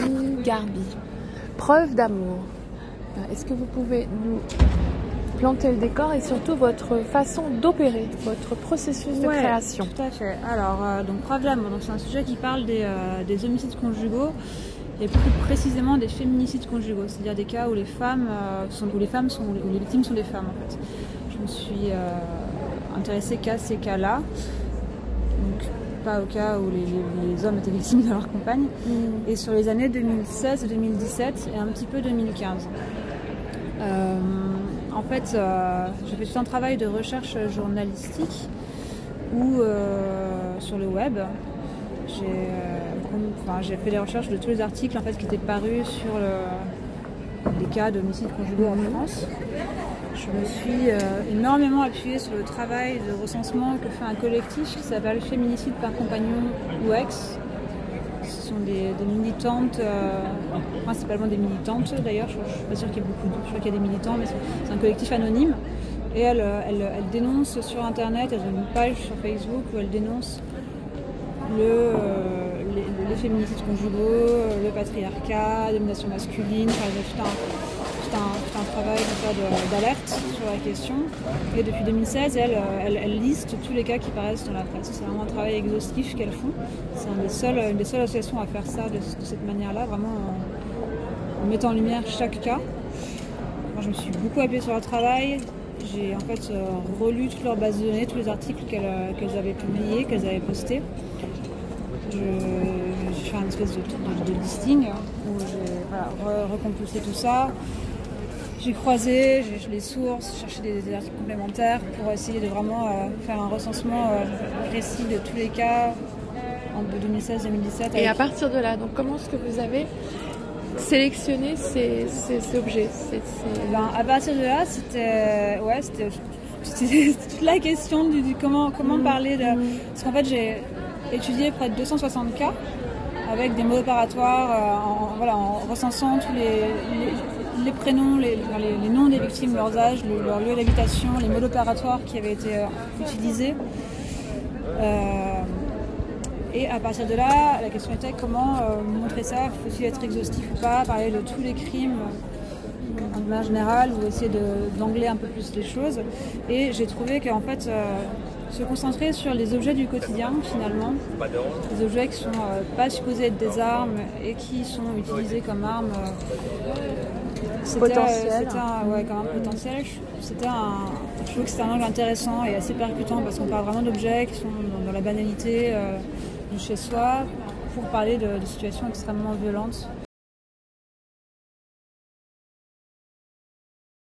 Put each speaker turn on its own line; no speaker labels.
Camille Garbi. Preuve d'amour. Euh, Est-ce que vous pouvez nous planter le décor et surtout votre façon d'opérer, votre processus de
Ouais,
création?
Tout à fait. Alors, euh, donc, preuve d'amour, donc c'est un sujet qui parle des, euh, des homicides conjugaux et plus précisément des féminicides conjugaux, c'est-à-dire des cas où les femmes euh, sont, où les femmes sont, où les victimes sont des femmes en fait. Je me suis euh, intéressée qu'à ces cas-là, donc pas au cas où les, hommes étaient victimes de leur compagne, et sur les années 2016, 2017 et un petit peu 2015. Euh, en fait, euh, j'ai fait tout un travail de recherche journalistique ou euh, sur le web. J'ai euh, enfin, j'ai fait des recherches de tous les articles en fait, qui étaient parus sur le- les cas d'homicides conjugaux en France. Je me suis euh, énormément appuyée sur le travail de recensement que fait un collectif qui s'appelle Féminicide par compagnon ou ex. Ce sont des, militantes, euh, principalement des militantes d'ailleurs, je ne suis pas sûre qu'il y ait beaucoup, de- je crois qu'il y a des militants, mais c'est un collectif anonyme. Et elles, euh, elles, dénoncent sur internet, elles ont une page sur Facebook où elles dénoncent le, les, les féminicides conjugaux, le patriarcat, la domination masculine, enfin, ont tout un, tout un, travail d'alerte sur la question. Et depuis 2016, elles, euh, elles, elles listent tous les cas qui paraissent dans la presse. C'est vraiment un travail exhaustif qu'elles font. C'est une des seules associations à faire ça de, cette manière-là, vraiment en, mettant en lumière chaque cas. Moi, je me suis beaucoup appuyée sur leur travail. J'ai en fait euh, relu toutes leurs bases de données, tous les articles qu'elles euh, qu'elles avaient publiés, qu'elles avaient postés. J'ai fait un espèce de, de- de listing où j'ai voilà, re- recompulsé tout ça. J'ai croisé, j'ai les sources, cherché des, des articles complémentaires pour essayer de vraiment euh, faire un recensement euh, précis de tous les cas en 2016-2017.
Et à partir de là, donc comment est-ce que vous avez sélectionné ces, ces- ces objets ces-
Eh ben, à partir de là, c'était ouais, toute la question du, du comment comment parler de parce qu'en fait j'ai étudié près de 260 cas avec des mots opératoires euh, en, voilà en recensant tous les, prénoms, les, noms des victimes, leurs âges, le- leur lieu d'habitation, les mots opératoires qui avaient été euh, utilisés. Euh, et à partir de là, la question était comment montrer ça, faut-il être exhaustif ou pas, parler de tous les crimes euh, en manière générale ou essayer de- d'angler un peu plus les choses. Et j'ai trouvé qu'en fait, se concentrer sur les objets du quotidien finalement, les objets qui sont euh, pas supposés être des armes et qui sont utilisés comme armes. euh, c'était,
Potentiel.
c'était un, ouais, comme un potentiel. C'était un, je trouve que c'était un angle intéressant et assez percutant parce qu'on parle vraiment d'objets qui sont dans, dans la banalité euh, du chez soi pour parler de, de situations extrêmement violentes